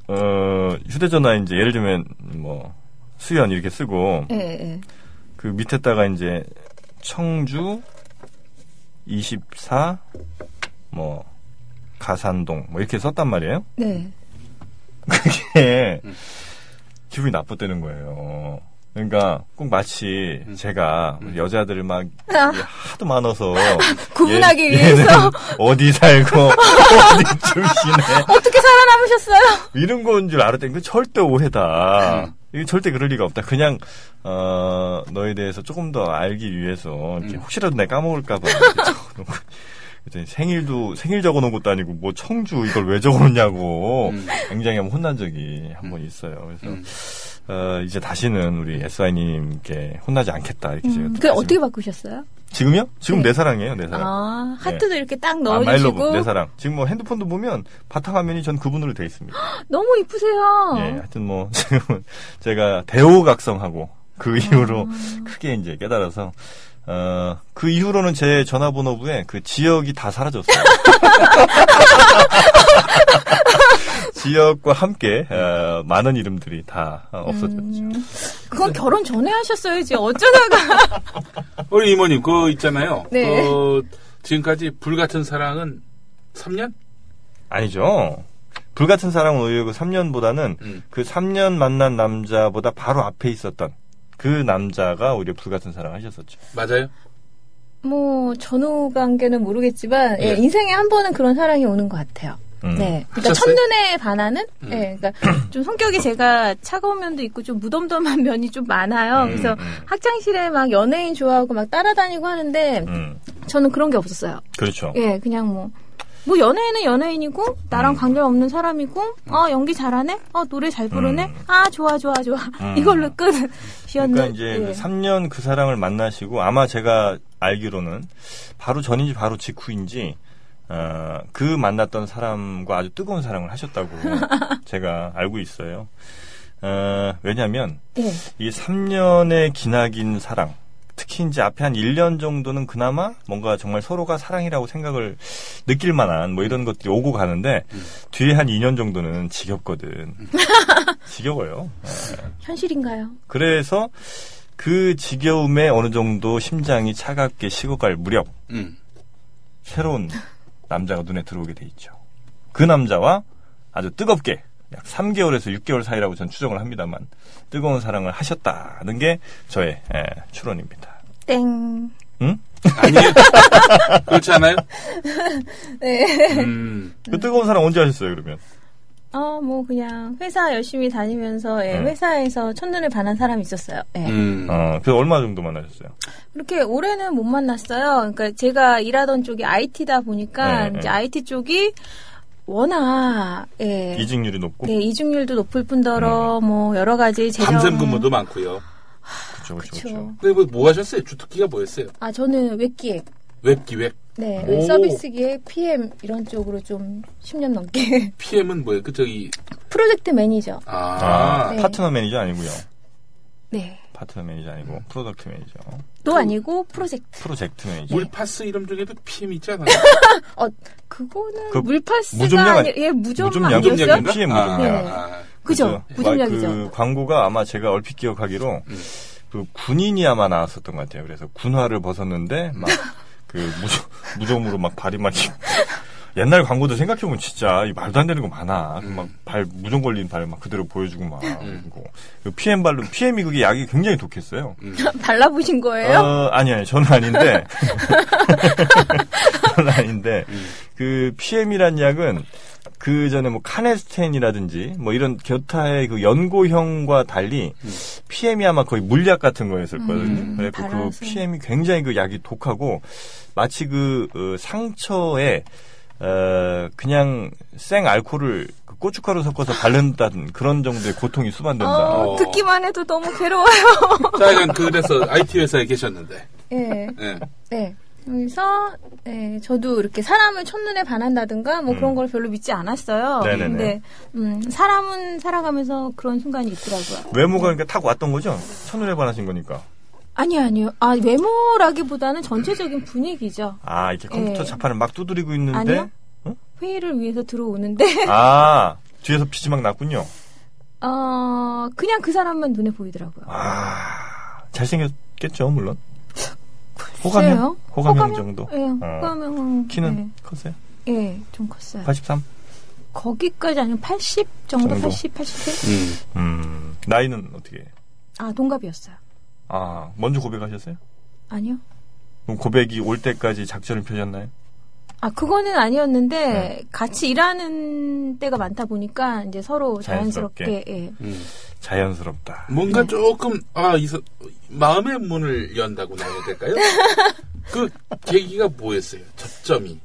어, 휴대전화에 이제 예를 들면, 뭐, 수연 이렇게 쓰고,
예, 예.
그 밑에다가 이제, 청주, 24, 뭐, 가산동, 뭐 이렇게 썼단 말이에요.
네.
그게
음.
기분이 나쁘다는 거예요. 그러니까 꼭 마치
음.
제가
음.
여자들을 막
아.
하도 많아서 (laughs)
구분하기
얘-
위해서.
어디 살고 (laughs) 어디 출신에
어떻게 살아남으셨어요?
이런 건 줄 알았더니 그 절대 오해다.
음.
이게 절대 그럴 리가 없다. 그냥 어 너에 대해서 조금 더 알기 위해서 이렇게
음.
혹시라도 내가 까먹을까봐 (laughs) 생일도 생일 적어놓은 것도 아니고 뭐 청주 이걸 왜 적어놓냐고
음.
굉장히 혼난 적이 한 번 있어요. 그래서
음.
어, 이제 다시는 우리 SI님께 혼나지 않겠다 이렇게 제가
음, 또그 어떻게 바꾸셨어요?
지금요? 지금
네.
내 사랑이에요, 내 사랑.
아, 하트도 이렇게 딱
아,
넣어주시고.
마일러브 내 사랑. 지금 뭐 핸드폰도 보면 바탕화면이 전 그분으로 돼 있습니다. (gasps)
너무 이쁘세요.
예, 하여튼 뭐 (laughs) 지금 제가 대호각성하고 그 이후로
아.
크게 이제 깨달아서 어, 그 이후로는 제 전화번호부에 그 지역이 다 사라졌어요. (laughs) 지역과 함께 어, 많은 이름들이 다 어, 없어졌죠.
음, 그건 결혼 전에 하셨어야지. 어쩌다가. (laughs)
우리 이모님 그거 있잖아요.
네.
그 지금까지 불같은 사랑은 3년?
아니죠. 불같은 사랑은 오히려 그 3년보다는
음.
그 3년 만난 남자보다 바로 앞에 있었던 그 남자가 오히려 불같은 사랑 하셨었죠.
맞아요?
뭐, 전후 관계는 모르겠지만, 예,
예.
인생에 한 번은 그런 사랑이 오는 것 같아요.
음.
네. 그러니까
하셨어요?
첫눈에 반하는?
음.
예, 그러니까 (clears throat) 좀 성격이 제가 차가운 면도 있고 좀 무덤덤한 (laughs) 면이 좀 많아요.
음,
그래서
음.
학창시절에 막 연예인 좋아하고 막 따라다니고 하는데,
음,
저는 그런 게 없었어요.
그렇죠.
예, 그냥 뭐. 뭐 연예인은 연예인이고 나랑
음.
관계 없는 사람이고 어 연기 잘하네 어 노래 잘 부르네
음.
아 좋아 좋아 좋아
음.
이걸로 끝 비었는
그러니까 이제
예.
그 3년 그 사랑을 만나시고 아마 제가 알기로는 바로 전인지 바로 직후인지 어, 그 만났던 사람과 아주 뜨거운 사랑을 하셨다고 (laughs) 제가 알고 있어요. 어, 왜냐하면
예.
이 3년의 기나긴 사랑, 특히 이제 앞에 한 1년 정도는 그나마 뭔가 정말 서로가 사랑이라고 생각을 느낄 만한 뭐 이런 것들이 오고 가는데
음.
뒤에 한 2년 정도는 지겹거든. (laughs) 지겨워요. 예.
현실인가요?
그래서 그 지겨움에 어느 정도 심장이 차갑게 식어갈 무렵
음.
새로운 남자가 눈에 들어오게 돼 있죠. 그 남자와 아주 뜨겁게 약 3개월에서 6개월 사이라고 전 추정을 합니다만 뜨거운 사랑을 하셨다는 게 저의 예, 추론입니다.
땡.
응?
아니에요? 그렇지 않아요? (laughs)
네.
음.
그 뜨거운 사랑 언제 하셨어요 그러면?
어, 뭐, 그냥, 회사 열심히 다니면서, 예,
음.
회사에서 첫눈에 반한 사람이 있었어요. 예.
음.
어, 그 얼마 정도 만나셨어요?
그렇게 오래는 못 만났어요. 그러니까 제가 일하던 쪽이 IT다 보니까,
네,
이제
네.
IT 쪽이 워낙, 예.
이직률이 높고
네, 이중률도 높을 뿐더러, 뭐, 여러 가지 재정.
밤샘 근무도 많고요.
그렇죠, 그렇죠,
그쵸.
그렇죠.
근데 뭐, 뭐 하셨어요? 주특기가 뭐였어요?
아, 저는 웹기획.
웹 기획.
네,
오.
서비스 기획, PM, 이런 쪽으로 좀 10년 넘게. (laughs)
PM은 뭐예요? 그 저기
프로젝트 매니저.
아,
아,
네.
파트너 매니저 아니고요.
네.
파트너 매니저 아니고 product 매니저,
또 아니고, 프로젝트.
프로젝트 매니저.
물파스 이름 중에도 PM 있지 않아요? (laughs)
어, 그거는
그
물파스가
무좀약
아니, 예, 무좀?
무좀약인가?
PM
아,
무좀량.
네.
아,
그죠?
그래서
무좀량이죠.
그 광고가 아마 제가 얼핏 기억하기로
음.
그 군인이 아마 나왔었던 것 같아요. 그래서 군화를 벗었는데 막 (laughs) 그 무좀 무좀으로 막 발이 막 옛날 광고도 생각해보면 진짜 이 말도 안 되는 거 많아.
음.
막발 무좀 걸린 발 막 그대로 보여주고 막.
음.
그 PM 발로 PM이 그게 약이 굉장히 독했어요.
음. (laughs)
발라보신 거예요?
어, 아니 아니 저는 아닌데. (laughs) 저는 아닌데
음.
그 PM이란 약은 그 전에 뭐 카네스텐이라든지 뭐 이런 겨타의 그 연고형과 달리
음.
PM이 아마 거의 물약 같은 거였었거든요.
음,
그래서 그. PM이 굉장히 그 약이 독하고 마치 그 어, 상처에 어, 그냥 생 알코올을 그 고춧가루 섞어서 바른다는 그런 정도의 고통이 수반된다.
어,
어.
듣기만 해도 너무 괴로워요. (laughs)
자, 이건 그래서 IT 회사에 계셨는데.
예,
예.
네. 여기서 예, 저도 이렇게 사람을 첫눈에 반한다든가 뭐
음.
그런 걸 별로 믿지 않았어요.
네네네.
근데 음, 사람은 살아가면서 그런 순간이 있더라고요.
외모가 그러니까 딱 왔던 거죠? 첫눈에 반하신 거니까.
아니요, 아니요. 아, 외모라기보다는 전체적인 분위기죠.
아, 이렇게 컴퓨터
예.
자판을 막 두드리고 있는데.
아니요.
응?
회의를 위해서 들어오는데, (laughs)
아, 뒤에서 빛이 막 났군요.
어, 그냥 그 사람만 눈에 보이더라고요.
아, 잘생겼겠죠, 물론. 호감형? 호감형
호감형?
정도.
예, 호감형.
키는 컸어요?
예, 예, 좀 컸어요.
83?
거기까지 아니면 80 정도?
정도?
80, 87?
음.
음, 나이는 어떻게 해요?
아, 동갑이었어요.
아, 먼저 고백하셨어요?
아니요.
그럼 고백이 올 때까지 작전을 펴셨나요?
아, 그거는 아니었는데,
네.
같이 일하는 때가 많다 보니까, 이제 서로
자연스럽게.
자연스럽게, 예.
음.
자연스럽다.
뭔가
네.
조금 아, 이 서- 마음의 문을 연다고 나야 될까요? (laughs) 그 계기가 뭐였어요? 접점이.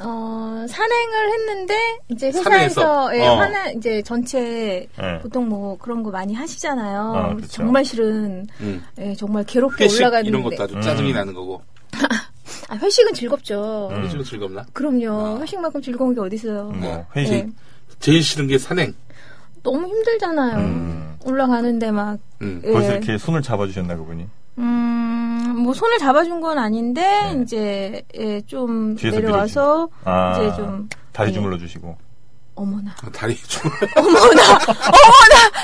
어, 산행을 했는데, 이제
산에서?
회사에서, 예,
어.
하나, 이제 전체,
예.
보통 뭐 그런 거 많이 하시잖아요.
아, 그렇죠.
정말 싫은,
음.
예, 정말 괴롭게
회식
올라가는데.
이런 것도 아주
음.
짜증이 나는 거고.
아, 회식은 즐겁죠.
음.
회식은 즐겁나?
그럼요.
아.
회식만큼 즐거운 게 어딨어요.
뭐, 회식.
예.
제일 싫은 게 산행.
너무 힘들잖아요.
음.
올라가는데 막,
음.
예.
벌써 이렇게 손을 잡아주셨나, 그분이?
음, 뭐 손을 잡아준 건 아닌데,
네.
이제, 예, 좀 내려와서,
아,
이제 좀,
다리
예.
주물러 주시고.
어머나.
다리 좀. (laughs)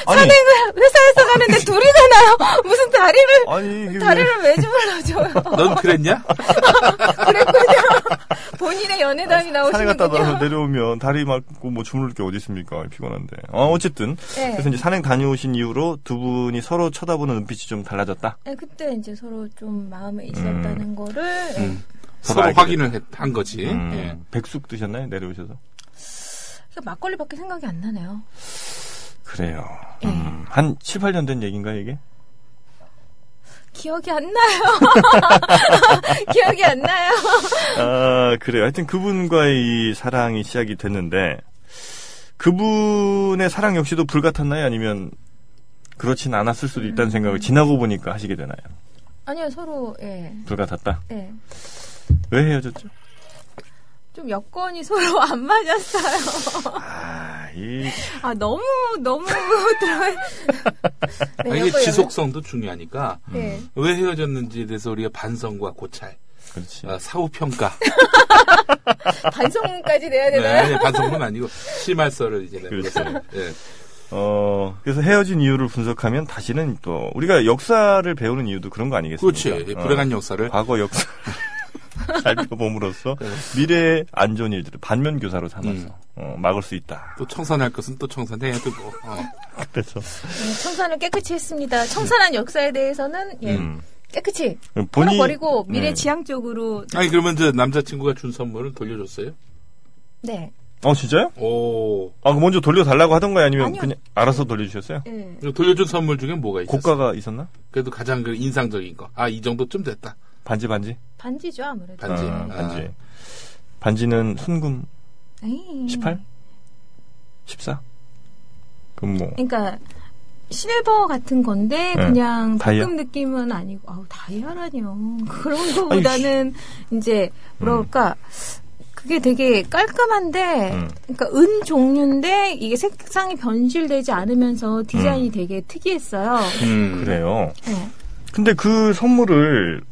아니,
회사에서 가는데 둘이 잖아요. 무슨 다리를,
아니,
다리를 왜 주물러줘요. (laughs)
넌 그랬냐? (laughs)
본인의 연애담이
산에 갔다
나오시는군요.
나서 내려오면 다리 맞고 뭐 주무를 게 어디 있습니까? 피곤한데. 어, 어쨌든.
네.
그래서 이제 산행 다녀오신 이후로 두 분이 서로 쳐다보는 눈빛이 좀 달라졌다.
네, 그때 이제 서로 좀 마음에 있었다는 거를, 예.
음.
서로
확인을 했- 한 거지.
음,
예.
백숙 드셨나요? 내려오셔서?
그러니까 막걸리밖에 생각이 안 나네요.
그래요.
예.
음, 한 7, 8년 된 얘기인가, 이게?
기억이 안 나요. (laughs) 기억이 안 나요.
아, 그래요. 하여튼 그분과의 이 사랑이 시작이 됐는데, 그분의 사랑 역시도 불같았나요? 아니면, 그렇진 않았을 수도 있다는
음.
생각을 지나고 보니까 하시게 되나요?
아니요, 서로, 예,
불같았다?
예.
왜 헤어졌죠?
좀 여건이 서로 (laughs) 안 맞았어요.
아, 이,
아, 너무, 너무 (laughs) 들어. 네,
아, 이게
여건
지속성도 중요하니까
여건- 예.
왜 헤어졌는지에 대해서 우리가 반성과 고찰,
그렇지.
어, 사후 평가,
반성까지 내야
네,
되나요?
아니, 반성은 아니고 심할서를 이제 내는
그렇죠.
것을. 예.
어, 그래서 헤어진 이유를 분석하면 다시는 또, 우리가 역사를 배우는 이유도 그런 거 아니겠습니까?
그렇지.
어,
불행한 역사를
과거 역사 (laughs) 살펴봄으로써
네.
미래의 안 좋은 일들을 반면 교사로 삼아서
음.
어, 막을 수 있다.
또 청산할 것은 또 청산해야 되고. 어.
그래서
네, 청산을 깨끗이 했습니다. 청산한 역사에 대해서는, 예,
음,
깨끗이
본인
버리고 미래
네.
지향적으로,
아니 그러면 저 남자친구가 준 선물을 돌려줬어요?
네.
어 진짜요?
오.
아, 먼저 돌려달라고 하던가요? 아니면
아니요.
그냥 알아서 돌려주셨어요?
예.
그리고 돌려준 선물 중에 뭐가 있었어요?
고가가 있었나?
그래도 가장 그 인상적인 거. 아, 이 정도쯤 됐다.
반지 반지?
반지죠, 아무래도.
반지.
아,
아.
반지. 반지는 순금
에이.
18? 14? 그럼 뭐
그러니까 실버 같은 건데
네.
그냥
다이아?
도금 느낌은 아니고 아우 다이아라니요. (laughs) 그런 거보다는 이제 뭐랄까 그게 되게 깔끔한데
음.
그러니까 은 종류인데 이게 색상이 변질되지 않으면서 디자인이 되게 특이했어요.
음.
그래요.
네.
근데 그 선물을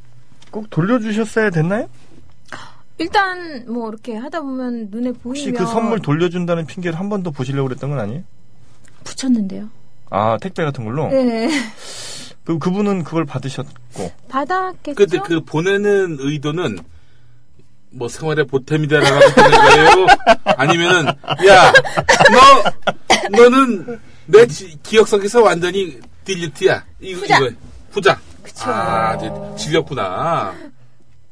꼭 돌려주셨어야 됐나요?
일단 뭐 이렇게 하다 보면 눈에
혹시
보이면
그 선물 돌려준다는 핑계를 한 번 더 보시려고 그랬던 건 아니에요?
붙였는데요.
아 택배 같은 걸로?
네.
그 그분은 그걸 받으셨고
받았겠죠.
근데 그 보내는 의도는 뭐 생활의 보탬이 되라고 하는 거예요? 아니면은 야, 너 너는 내 지- 기억 속에서 완전히 딜리트야. 이거
후자.
이거 후자.
그쵸.
아, 이제 질렸구나.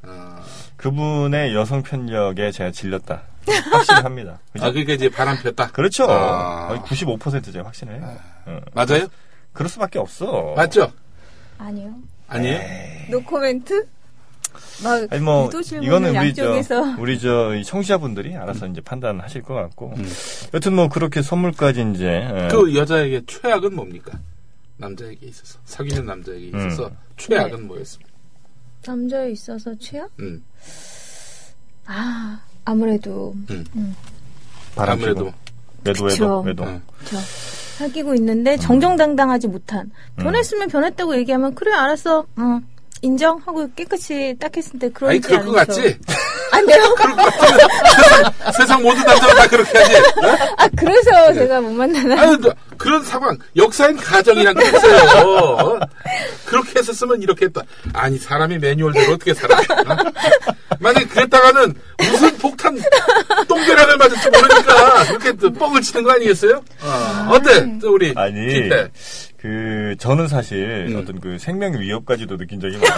아,
그분의 여성 편력에 제가 질렸다. 확신합니다. 그죠? (laughs)
아, 그러니까 이제 바람 폈다.
그렇죠.
아.
거의 95% 제가 확신해요. 어.
맞아요?
그럴 수밖에 없어.
맞죠?
아니요.
아니에요?
no comment? 막
아니 뭐 이거는 우리 저
양쪽에서 (laughs)
우리 저이 청취자분들이 알아서 이제 판단하실 것 같고
음.
여튼 뭐 그렇게 선물까지 이제 예.
그 여자에게 최악은 뭡니까? 남자에게 있어서 사귀는 남자에게 있어서
음.
최악은 뭐였습니까?
남자에 있어서 최악?
음,
아 아무래도
바람 피고.
아무래도
외도. 외도 외도.
어.
저 사귀고 있는데 정정당당하지 못한
음.
변했으면 변했다고 얘기하면 그래 알았어 응 인정하고 깨끗이 딱 했을 때 그러지
아니 그럴 것
않죠.
같지?
안 돼요? (laughs)
세상, 세상 모든 남자가 다 그렇게 하지. 어?
아 그래서 제가 못 만나나
아니 너, 그런 상황 역사엔 가정이란 게 있어요. 어? 그렇게 했었으면 이렇게 했다. 아니 사람이 매뉴얼대로 어떻게 살아? 어? 만약에 그랬다가는 무슨 폭탄 똥배란을 맞을지 모르니까 그렇게 또 뻥을 치는 거 아니겠어요? 어, 어때? 또 우리
아니
김태.
그 저는 사실
음.
어떤 그 생명 위협까지도 느낀 적이 (laughs) 많아요.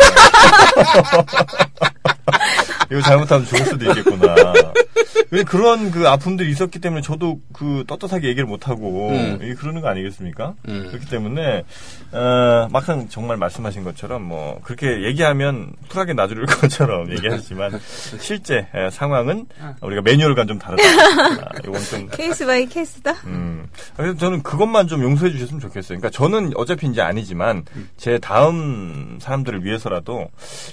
이거 잘못하면 죽을 수도 있겠구나. (laughs) 왜 그런 그 아픔들이 있었기 때문에 저도 그 떳떳하게 얘기를 못 하고
음.
그러는 거 아니겠습니까?
음.
그렇기 때문에 어, 막상 정말 말씀하신 것처럼 뭐 그렇게 얘기하면 쿨하게 놔줄 (laughs) 것처럼 얘기하시지만 (laughs) 실제 에, 상황은 우리가 매뉴얼과 좀 다르다. 아, 이건 좀
case by case다
음. 그래서 저는 그것만 좀 용서해 주셨으면 좋겠어요. 그러니까 저는 어차피 이제 아니지만 제 다음 사람들을 위해서라도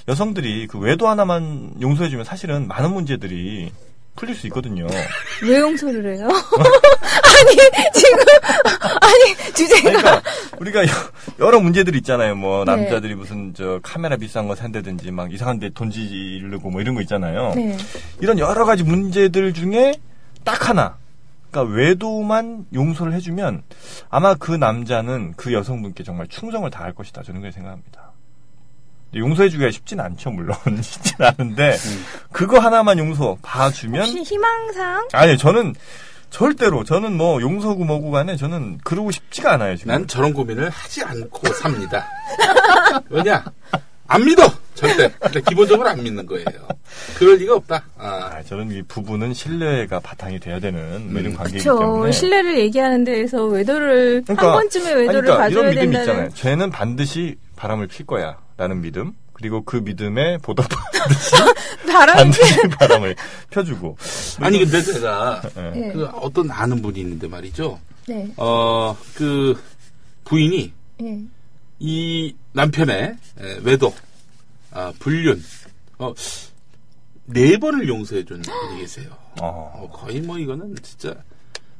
여성들이 그 외도 하나만 용서해 주면 사실은 많은 문제들이 풀릴 수 있거든요. (laughs)
왜 용서를 해요? (laughs) 아니 지금 아니 주제가
그러니까 우리가 여- 여러 문제들이 있잖아요. 뭐
네.
남자들이 무슨 저 카메라 비싼 거 산다든지 막 이상한 데 돈 지르고 뭐 이런 거 있잖아요.
네.
이런 여러 가지 문제들 중에 딱 하나. 그러니까 외도만 용서를 해주면 아마 그 남자는 그 여성분께 정말 충성을 다할 것이다. 저는 그렇게 생각합니다. 용서해주기가 쉽진 않죠, 물론. (laughs) 쉽진 않은데, 그거 하나만 용서 봐주면,
혹시 희망상
아니, 저는 절대로, 저는 뭐, 용서고 뭐고 간에 저는 그러고 싶지가 않아요, 지금.
난 저런 고민을 하지 않고 삽니다. 왜냐? 안 믿어! 절대. 근데 기본적으로 안 믿는 거예요. 그럴 리가 없다. 아,
아, 저는 이 부부는 신뢰가 바탕이 돼야 되는 뭐 이런
음,
관계이기
그쵸
때문에.
신뢰를 얘기하는 데에서 외도를
그러니까,
한 번쯤에
아니,
외도를
그러니까
봐줘야
이런 믿음이
된다는
있잖아요. 쟤는 반드시 바람을 필 거야. 라는 믿음. 그리고 그 믿음에 보답하듯이
바람 (laughs)
반드시 (laughs) 바람을 펴주고.
아니, 근데 제가,
예.
네.
그 어떤 아는 분이 있는데 말이죠.
네.
어, 그, 부인이
네.
이 남편의 에, 외도, 아, 불륜, 어, 네 번을 용서해준 분이 계세요.
어.
어, 거의 뭐 이거는 진짜,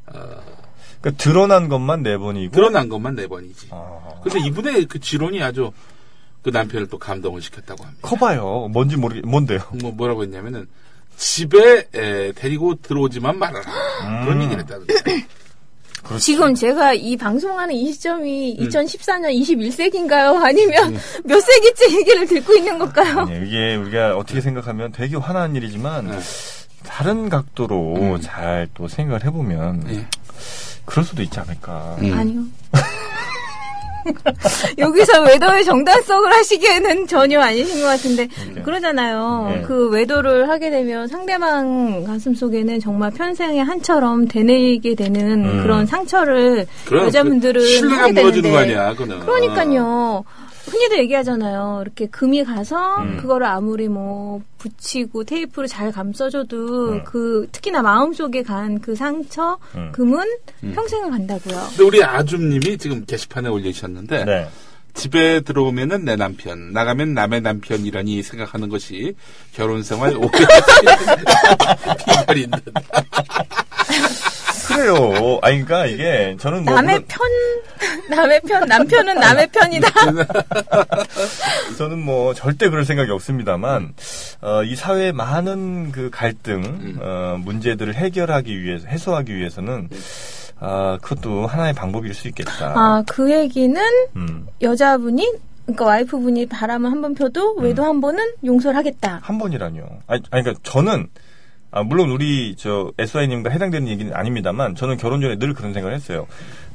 그러니까 드러난 것만 네 번이고.
드러난 것만 네 번이지.
어.
근데 이분의 그 지론이 아주 그 남편을 또 감동을 시켰다고 합니다.
커봐요. 뭔지 모르겠, 뭔데요? (laughs)
뭐 뭐라고 했냐면은 집에 에, 데리고 들어오지만 말아라
음.
그런 얘기를 했다는 거예요.
지금 제가 이 방송하는 이 시점이
음.
2014년 21세기인가요? 아니면 (laughs) 몇 세기째 얘기를 듣고 있는 걸까요?
아니, 이게 우리가 어떻게 생각하면 되게 화나는 일이지만
네.
다른 각도로
음.
잘또 생각을 해보면
예.
그럴 수도 있지 않을까.
음.
아니요. (laughs) 여기서 외도의 정당성을 하시기에는 전혀 아니신 것 같은데
그러니까.
그러잖아요.
네.
그 외도를 하게 되면 상대방 가슴 속에는 정말 평생의 한처럼 되뇌이게 되는
음.
그런 상처를
그럼
여자분들은
그
하게 되는데
거 아니야, 그거는.
그러니까요. 흔히들 얘기하잖아요. 이렇게 금이 가서
음.
그거를 아무리 뭐 붙이고 테이프로 잘 감싸줘도
음.
그 특히나 마음속에 간 그 상처,
음.
금은 평생을 간다고요.
근데 우리 아줌님이 지금 게시판에 올리셨는데
네.
집에 들어오면은 내 남편, 나가면 남의 남편이라니 생각하는 것이 결혼 생활 오래 비결인 듯.
그래요. 아니, 그러니까 이게 저는 뭐.
남의
물론
편, 남의 편, 남편은 남의 편이다. (laughs)
저는 뭐 절대 그럴 생각이 없습니다만 어, 이 사회의 많은 그 갈등
음.
어, 문제들을 해결하기 위해서 해소하기 위해서는 아 그것도 하나의 방법일 수 있겠다.
아, 그 얘기는
음.
여자분이 그러니까 와이프분이 바람을 한 번 펴도 외도 한 번은 용서를 하겠다.
한 번이라뇨. 아니, 아니 그러니까 저는 아, 물론 우리 저 SY님과 해당되는 얘기는 아닙니다만 저는 결혼 전에 늘 그런 생각을 했어요.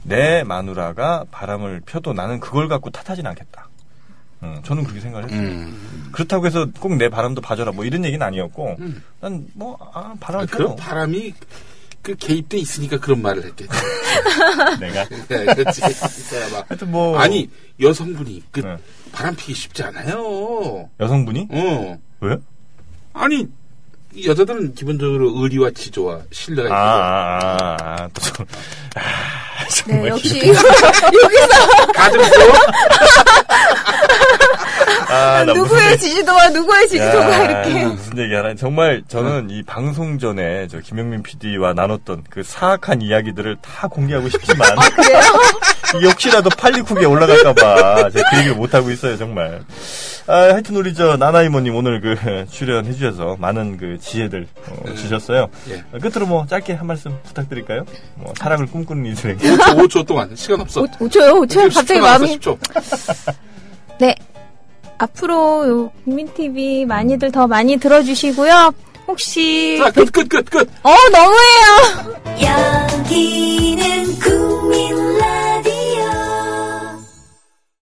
내 마누라가 바람을 펴도 나는 그걸 갖고 탓하진 않겠다. 음, 저는 그렇게 생각을 했어요.
음.
그렇다고 해서 꼭 내 바람도 봐줘라 뭐 이런 얘기는 아니었고
음.
난뭐 아,
아,
바람을
그런
펴도
바람이 그 개입돼 있으니까 그런 말을 했겠지. (laughs)
내가
네, 그렇지. 막.
하여튼 뭐
아니 여성분이 그
네.
바람 피기 쉽지 않아요.
여성분이
어.
왜?
아니 이 여자들은 기본적으로 의리와 지조와 신뢰가
아,
있어요.
아, 아, 아, 또 좀, 아, 정말
네, 역시
기분- (laughs)
가정도 (laughs)
아, 나 무슨
누구의 지지도와 누구의 지지도가
야,
이렇게.
무슨 얘기 하나. 정말 저는 이 방송 전에 저 김영민 PD와 나눴던 그 사악한 이야기들을 다 공개하고 싶지만.
그래요? (laughs)
이 혹시라도 팔리쿡에 올라갈까봐 제가 그 얘기를 못하고 있어요, 정말. 아, 하여튼 우리 저 나나이모님 오늘 그 (laughs) 출연해주셔서 많은 그 지혜들 어, 주셨어요.
예.
어, 끝으로 뭐 짧게 한 말씀 부탁드릴까요? 뭐 사랑을 꿈꾸는 이들에게.
5초 5초 동안 시간 없어.
5 초요, 5초. 갑자기 마음이.
10초.
네. 앞으로 요 국민TV 많이들 더 많이 들어주시고요. 혹시.
자, 끝, 끝, 끝, 끝.
어, 너무해요!
여기는 구